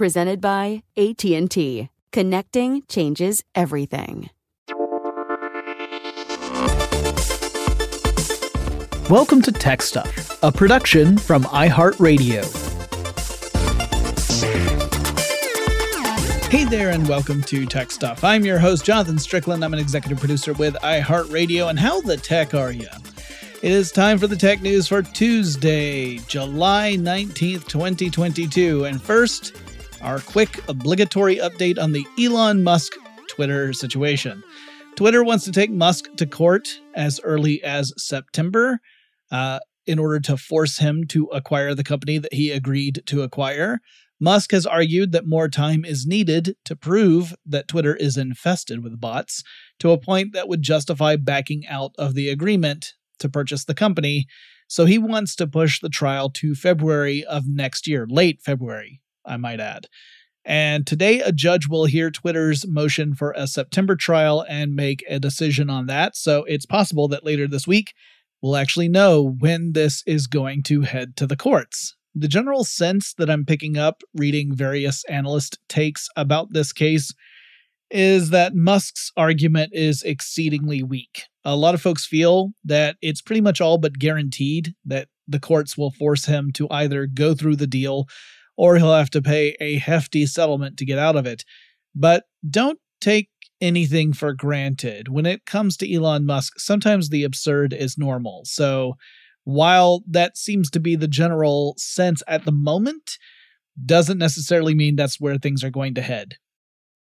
Presented by AT&T. Connecting changes everything. Welcome to Tech Stuff, a production from iHeartRadio. Hey there, and welcome to Tech Stuff. I'm your host, Jonathan Strickland. I'm an executive producer with iHeartRadio. And how the tech are you? It is time for the tech news for Tuesday, July 19th, 2022. And first, our quick obligatory update on the Elon Musk Twitter situation. Twitter wants to take Musk to court as early as September uh, in order to force him to acquire the company that he agreed to acquire. Musk has argued that more time is needed to prove that Twitter is infested with bots to a point that would justify backing out of the agreement to purchase the company. So he wants to push the trial to February of next year, late February, I might add. And today, a judge will hear Twitter's motion for a September trial and make a decision on that. So it's possible that later this week, we'll actually know when this is going to head to the courts. The general sense that I'm picking up reading various analyst takes about this case is that Musk's argument is exceedingly weak. A lot of folks feel that it's pretty much all but guaranteed that the courts will force him to either go through the deal or he'll have to pay a hefty settlement to get out of it. But don't take anything for granted. When it comes to Elon Musk, sometimes the absurd is normal. So while that seems to be the general sense at the moment, doesn't necessarily mean that's where things are going to head.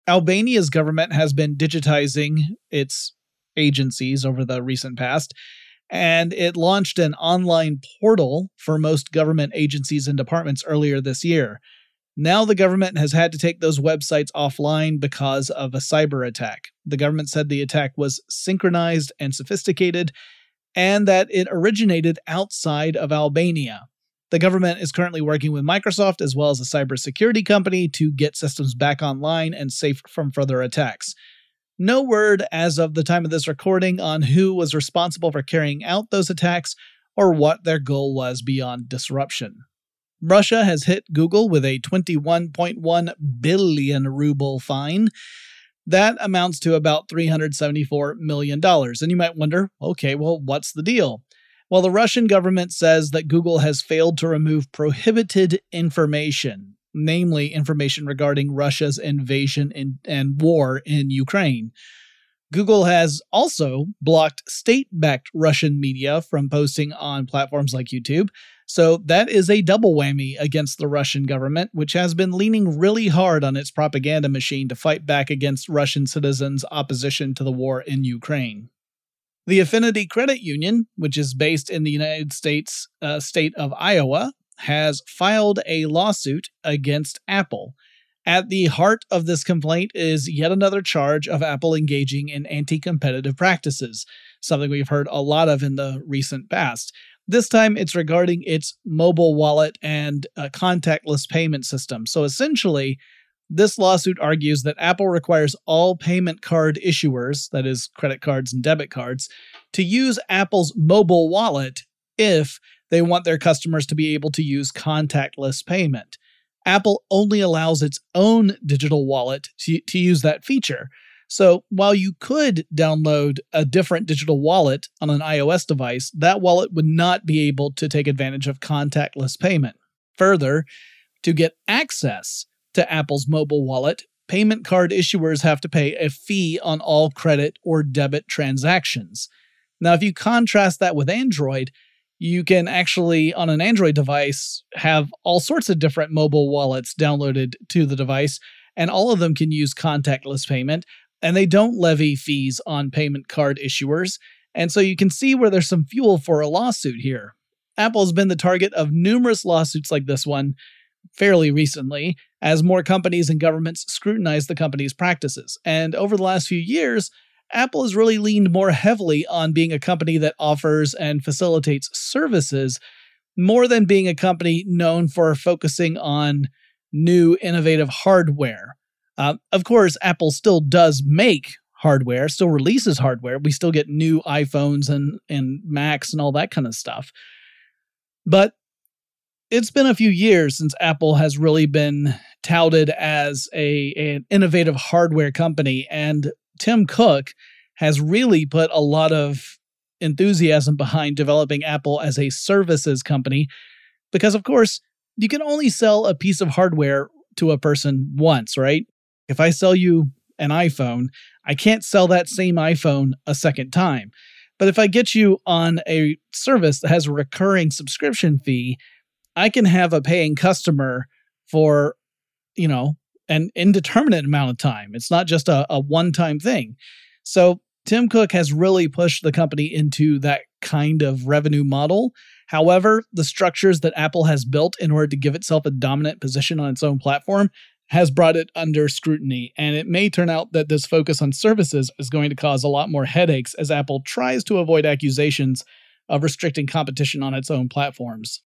Albania's government has been digitizing its agencies over the recent past, and it launched an online portal for most government agencies and departments earlier this year. Now the government has had to take those websites offline because of a cyber attack. The government said the attack was synchronized and sophisticated, and that it originated outside of Albania. The government is currently working with Microsoft as well as a cybersecurity company to get systems back online and safe from further attacks. No word as of the time of this recording on who was responsible for carrying out those attacks or what their goal was beyond disruption. Russia has hit Google with a 21.1 billion ruble fine. That amounts to about $374 million. And you might wonder, okay, well, what's the deal? Well, the Russian government says that Google has failed to remove prohibited information, namely information regarding Russia's invasion in, and war in Ukraine. Google has also blocked state backed Russian media from posting on platforms like YouTube. So that is a double whammy against the Russian government, which has been leaning really hard on its propaganda machine to fight back against Russian citizens' opposition to the war in Ukraine. The Affinity Credit Union, which is based in the United States uh, state of Iowa, has filed a lawsuit against Apple at the heart of this complaint is yet another charge of Apple engaging in anti competitive practices, something we've heard a lot of in the recent past. This time it's regarding its mobile wallet and contactless payment system. So essentially, this lawsuit argues that Apple requires all payment card issuers, that is, credit cards and debit cards, to use Apple's mobile wallet if they want their customers to be able to use contactless payment. Apple only allows its own digital wallet to, to use that feature. So while you could download a different digital wallet on an iOS device, that wallet would not be able to take advantage of contactless payment. Further, to get access to Apple's mobile wallet, payment card issuers have to pay a fee on all credit or debit transactions. Now, if you contrast that with Android, you can actually, on an Android device, have all sorts of different mobile wallets downloaded to the device, and all of them can use contactless payment, and they don't levy fees on payment card issuers. And so you can see where there's some fuel for a lawsuit here. Apple has been the target of numerous lawsuits like this one fairly recently, as more companies and governments scrutinize the company's practices. And over the last few years, Apple has really leaned more heavily on being a company that offers and facilitates services more than being a company known for focusing on new innovative hardware. Uh, of course, Apple still does make hardware, still releases hardware. We still get new iPhones and, and Macs and all that kind of stuff. But it's been a few years since Apple has really been touted as a an innovative hardware company and Tim Cook has really put a lot of enthusiasm behind developing Apple as a services company because, of course, you can only sell a piece of hardware to a person once, right? If I sell you an iPhone, I can't sell that same iPhone a second time. But if I get you on a service that has a recurring subscription fee, I can have a paying customer for, you know, an indeterminate amount of time. It's not just a, a one time thing. So Tim Cook has really pushed the company into that kind of revenue model. However, the structures that Apple has built in order to give itself a dominant position on its own platform has brought it under scrutiny, and it may turn out that this focus on services is going to cause a lot more headaches as Apple tries to avoid accusations of restricting competition on its own platforms.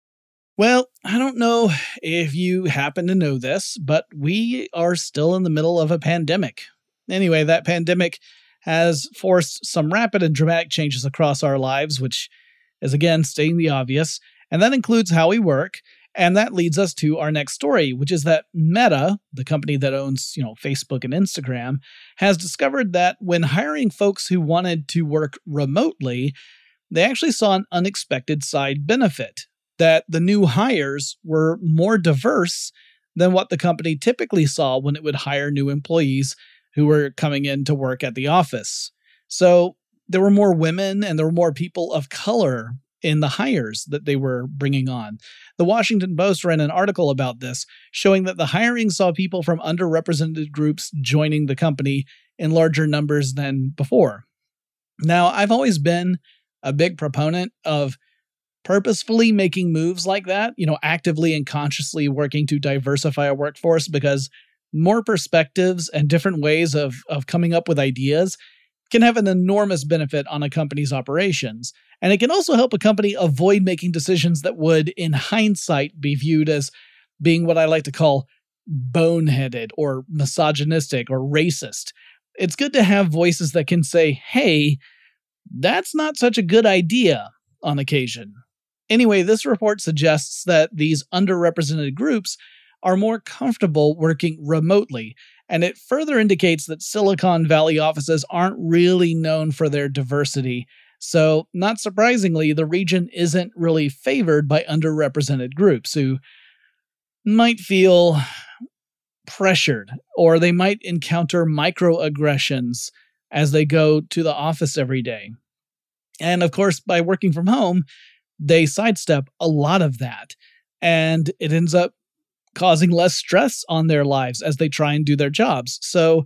Well, I don't know if you happen to know this, but we are still in the middle of a pandemic. Anyway, that pandemic has forced some rapid and dramatic changes across our lives, which is again stating the obvious, and that includes how we work. And that leads us to our next story, which is that Meta, the company that owns, you know, Facebook and Instagram, has discovered that when hiring folks who wanted to work remotely, they actually saw an unexpected side benefit that the new hires were more diverse than what the company typically saw when it would hire new employees who were coming in to work at the office. So there were more women and there were more people of color in the hires that they were bringing on. The Washington Post ran an article about this, showing that the hiring saw people from underrepresented groups joining the company in larger numbers than before. Now, I've always been a big proponent of purposefully making moves like that, you know, actively and consciously working to diversify a workforce because more perspectives and different ways of, of coming up with ideas can have an enormous benefit on a company's operations. And it can also help a company avoid making decisions that would, in hindsight, be viewed as being what I like to call boneheaded or misogynistic or racist. It's good to have voices that can say, hey, that's not such a good idea on occasion. Anyway, this report suggests that these underrepresented groups are more comfortable working remotely, and it further indicates that Silicon Valley offices aren't really known for their diversity. So, not surprisingly, the region isn't really favored by underrepresented groups who might feel pressured or they might encounter microaggressions as they go to the office every day. And of course, by working from home, they sidestep a lot of that. And it ends up causing less stress on their lives as they try and do their jobs. So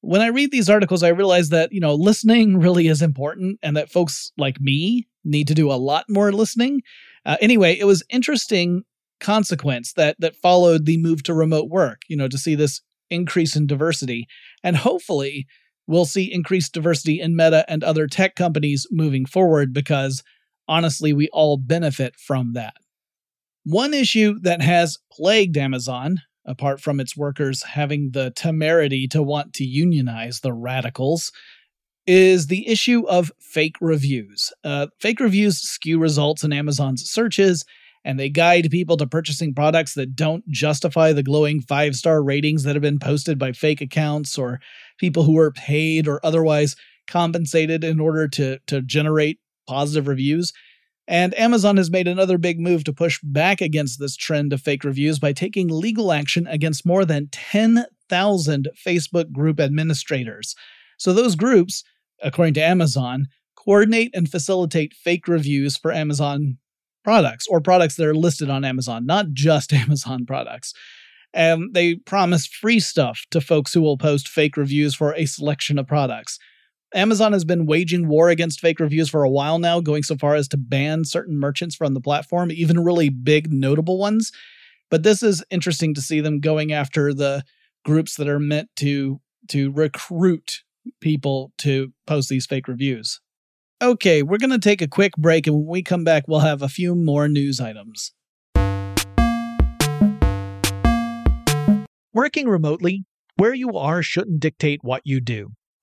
when I read these articles, I realize that, you know, listening really is important and that folks like me need to do a lot more listening. Uh, anyway, it was interesting consequence that that followed the move to remote work, you know, to see this increase in diversity. And hopefully we'll see increased diversity in Meta and other tech companies moving forward because honestly, we all benefit from that. One issue that has plagued Amazon, apart from its workers having the temerity to want to unionize the radicals, is the issue of fake reviews. Uh, fake reviews skew results in Amazon's searches and they guide people to purchasing products that don't justify the glowing five star ratings that have been posted by fake accounts or people who are paid or otherwise compensated in order to, to generate positive reviews. And Amazon has made another big move to push back against this trend of fake reviews by taking legal action against more than 10,000 Facebook group administrators. So, those groups, according to Amazon, coordinate and facilitate fake reviews for Amazon products or products that are listed on Amazon, not just Amazon products. And they promise free stuff to folks who will post fake reviews for a selection of products. Amazon has been waging war against fake reviews for a while now, going so far as to ban certain merchants from the platform, even really big, notable ones. But this is interesting to see them going after the groups that are meant to to recruit people to post these fake reviews. Okay, we're going to take a quick break, and when we come back, we'll have a few more news items. Working remotely, where you are shouldn't dictate what you do.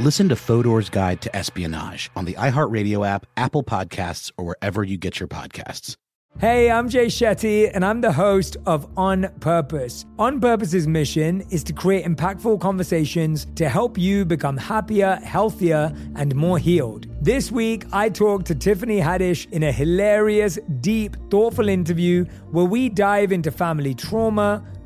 Listen to Fodor's Guide to Espionage on the iHeartRadio app, Apple Podcasts, or wherever you get your podcasts. Hey, I'm Jay Shetty, and I'm the host of On Purpose. On Purpose's mission is to create impactful conversations to help you become happier, healthier, and more healed. This week, I talked to Tiffany Haddish in a hilarious, deep, thoughtful interview where we dive into family trauma,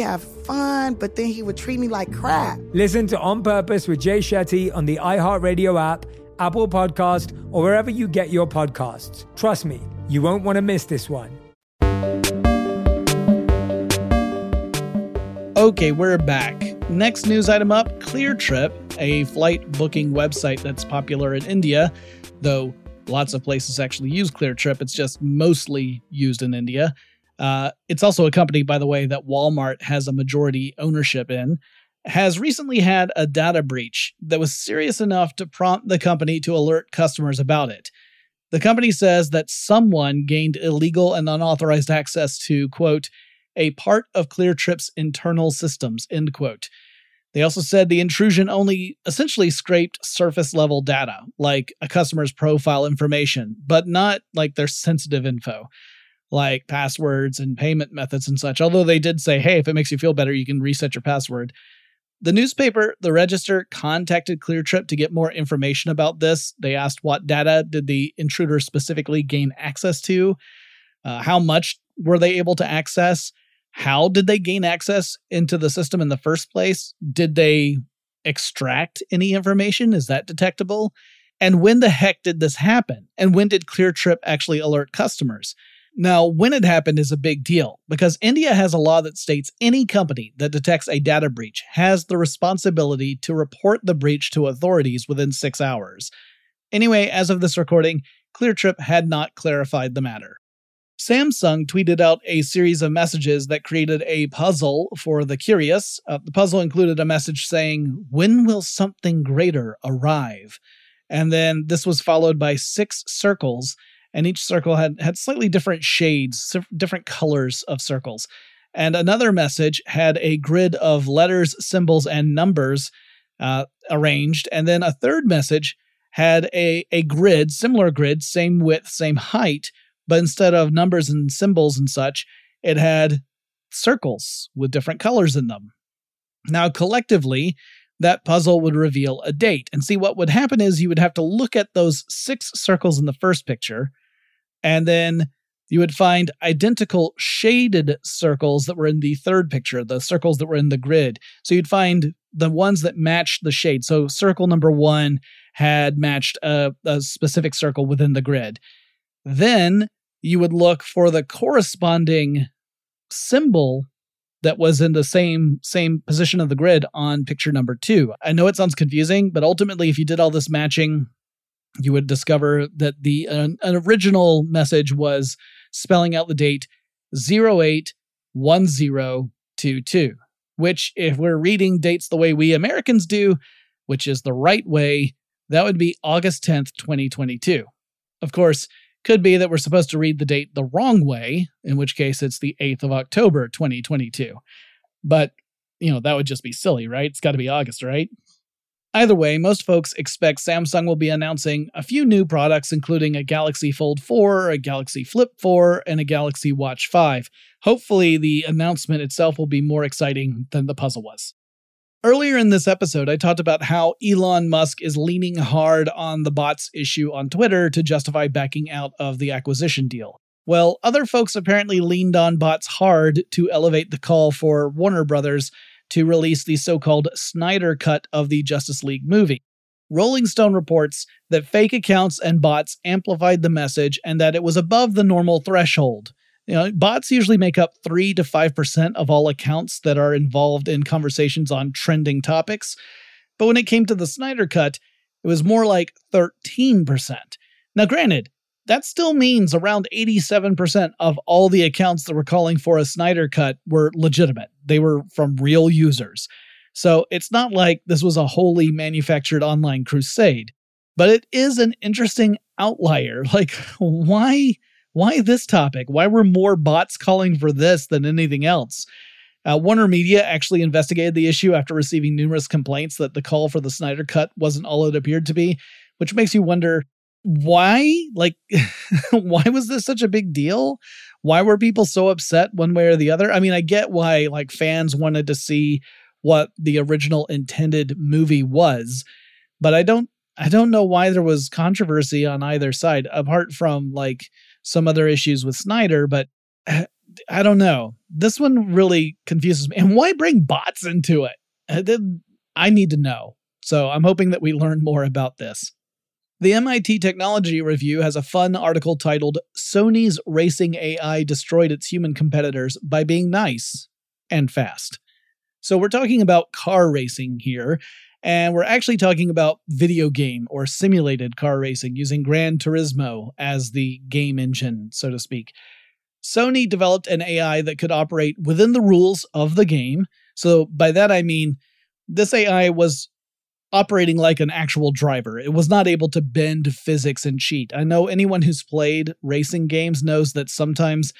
have fun, but then he would treat me like crap. Listen to On Purpose with Jay Shetty on the iHeartRadio app, Apple Podcast, or wherever you get your podcasts. Trust me, you won't want to miss this one. Okay, we're back. Next news item up ClearTrip, a flight booking website that's popular in India, though lots of places actually use ClearTrip. It's just mostly used in India. Uh, it's also a company, by the way, that Walmart has a majority ownership in has recently had a data breach that was serious enough to prompt the company to alert customers about it. The company says that someone gained illegal and unauthorized access to, quote, a part of ClearTrip's internal systems, end quote. They also said the intrusion only essentially scraped surface level data, like a customer's profile information, but not like their sensitive info, like passwords and payment methods and such. Although they did say, hey, if it makes you feel better, you can reset your password. The newspaper, The Register, contacted ClearTrip to get more information about this. They asked what data did the intruder specifically gain access to? Uh, how much were they able to access? How did they gain access into the system in the first place? Did they extract any information? Is that detectable? And when the heck did this happen? And when did ClearTrip actually alert customers? Now, when it happened is a big deal because India has a law that states any company that detects a data breach has the responsibility to report the breach to authorities within six hours. Anyway, as of this recording, ClearTrip had not clarified the matter. Samsung tweeted out a series of messages that created a puzzle for the curious. Uh, the puzzle included a message saying, When will something greater arrive? And then this was followed by six circles and each circle had had slightly different shades, different colors of circles. And another message had a grid of letters, symbols, and numbers uh, arranged. And then a third message had a, a grid, similar grid, same width, same height, but instead of numbers and symbols and such, it had circles with different colors in them. Now, collectively, that puzzle would reveal a date. And see, what would happen is you would have to look at those six circles in the first picture, and then you would find identical shaded circles that were in the third picture, the circles that were in the grid. So you'd find the ones that matched the shade. So circle number one had matched a, a specific circle within the grid. Then you would look for the corresponding symbol that was in the same same position of the grid on picture number 2. I know it sounds confusing, but ultimately if you did all this matching you would discover that the uh, an original message was spelling out the date 081022, which, if we're reading dates the way we Americans do, which is the right way, that would be August 10th, 2022. Of course, could be that we're supposed to read the date the wrong way, in which case it's the 8th of October, 2022. But, you know, that would just be silly, right? It's got to be August, right? Either way, most folks expect Samsung will be announcing a few new products, including a Galaxy Fold 4, a Galaxy Flip 4, and a Galaxy Watch 5. Hopefully, the announcement itself will be more exciting than the puzzle was. Earlier in this episode, I talked about how Elon Musk is leaning hard on the bots issue on Twitter to justify backing out of the acquisition deal. Well, other folks apparently leaned on bots hard to elevate the call for Warner Brothers to release the so called Snyder Cut of the Justice League movie. Rolling Stone reports that fake accounts and bots amplified the message and that it was above the normal threshold. You know, bots usually make up 3 to 5% of all accounts that are involved in conversations on trending topics. But when it came to the Snyder Cut, It was more like 13%. Now, granted, that still means around 87% of all the accounts that were calling for a Snyder cut were legitimate. They were from real users. So it's not like this was a wholly manufactured online crusade, but it is an interesting outlier. Like, why? Why this topic? Why were more bots calling for this than anything else? Uh, Warner Media actually investigated the issue after receiving numerous complaints that the call for the Snyder Cut wasn't all it appeared to be, which makes you wonder why? Like, why was this such a big deal? Why were people so upset one way or the other? I mean, I get why like fans wanted to see what the original intended movie was, but I don't I don't know why there was controversy on either side apart from like some other issues with Snyder, but I don't know. This one really confuses me. And why bring bots into it? Uh, I need to know. So I'm hoping that we learn more about this. The MIT Technology Review has a fun article titled Sony's Racing AI Destroyed Its Human Competitors by Being Nice and Fast. So we're talking about car racing here, and we're actually talking about video game or simulated car racing using Gran Turismo as the game engine, so to speak. Sony developed an AI that could operate within the rules of the game. So by that I mean this AI was operating like an actual driver. It was not able to bend physics and cheat. I know anyone who's played racing games knows that sometimes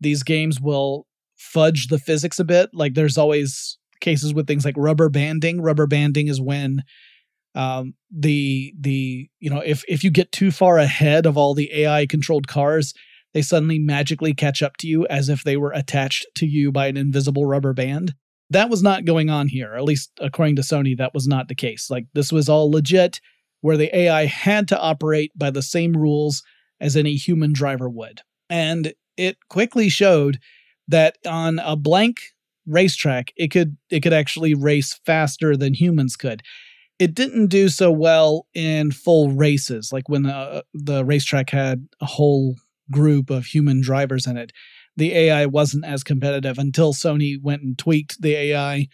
these games will fudge the physics a bit. Like there's always cases with things like rubber banding. Rubber banding is when um, the the you know if if you get too far ahead of all the AI controlled cars, they suddenly magically catch up to you as if they were attached to you by an invisible rubber band. That was not going on here, at least according to Sony, that was not the case. Like, this was all legit, where the AI had to operate by the same rules as any human driver would. And it quickly showed that on a blank racetrack, it could it could actually race faster than humans could. It didn't do so well in full races, like when the, the racetrack had a whole group of human drivers in it. The AI wasn't as competitive until Sony went and tweaked the AI,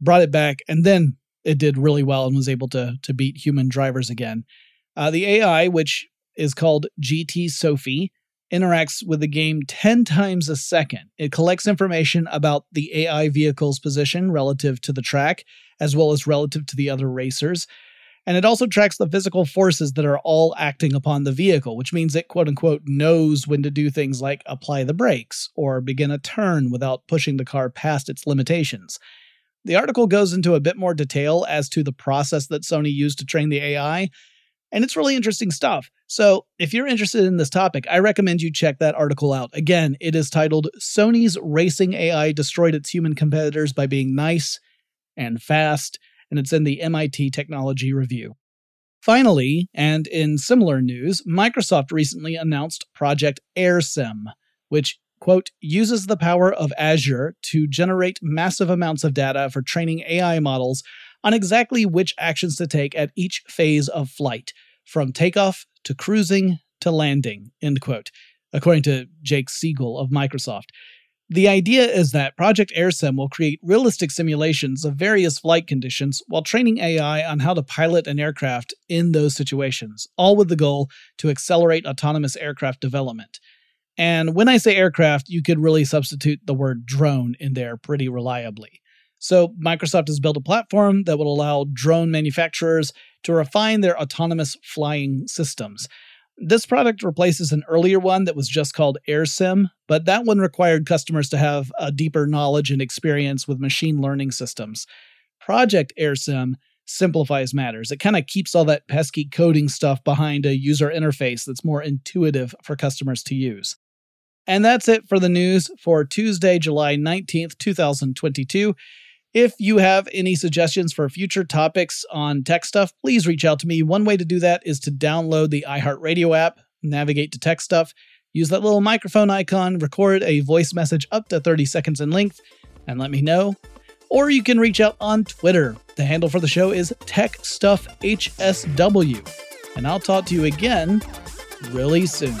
brought it back, and then it did really well and was able to to beat human drivers again. Uh, the AI, which is called GT Sophy, interacts with the game 10 times a second. It collects information about the AI vehicle's position relative to the track, as well as relative to the other racers. And it also tracks the physical forces that are all acting upon the vehicle, which means it quote unquote knows when to do things like apply the brakes or begin a turn without pushing the car past its limitations. The article goes into a bit more detail as to the process that Sony used to train the AI, and it's really interesting stuff. So, if you're interested in this topic, I recommend you check that article out. Again, it is titled Sony's Racing AI Destroyed Its Human Competitors by Being Nice and Fast and it's in the MIT Technology Review. Finally, and in similar news, Microsoft recently announced Project AirSim, which, quote, uses the power of Azure to generate massive amounts of data for training AI models on exactly which actions to take at each phase of flight, from takeoff to cruising to landing, end quote, according to Jake Siegel of Microsoft. The idea is that Project AirSim will create realistic simulations of various flight conditions while training AI on how to pilot an aircraft in those situations, all with the goal to accelerate autonomous aircraft development. And when I say aircraft, you could really substitute the word drone in there pretty reliably. So, Microsoft has built a platform that will allow drone manufacturers to refine their autonomous flying systems. This product replaces an earlier one that was just called AirSim, but that one required customers to have a deeper knowledge and experience with machine learning systems. Project AirSim simplifies matters. It kind of keeps all that pesky coding stuff behind a user interface that's more intuitive for customers to use. And that's it for the news for Tuesday, July 19th, 2022. If you have any suggestions for future topics on tech stuff, please reach out to me. One way to do that is to download the iHeartRadio app, navigate to tech stuff, use that little microphone icon, record a voice message up to 30 seconds in length, and let me know. Or you can reach out on Twitter. The handle for the show is TechStuffHSW. And I'll talk to you again really soon.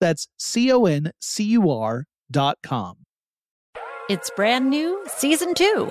That's C O N C U R dot com. It's brand new, season two.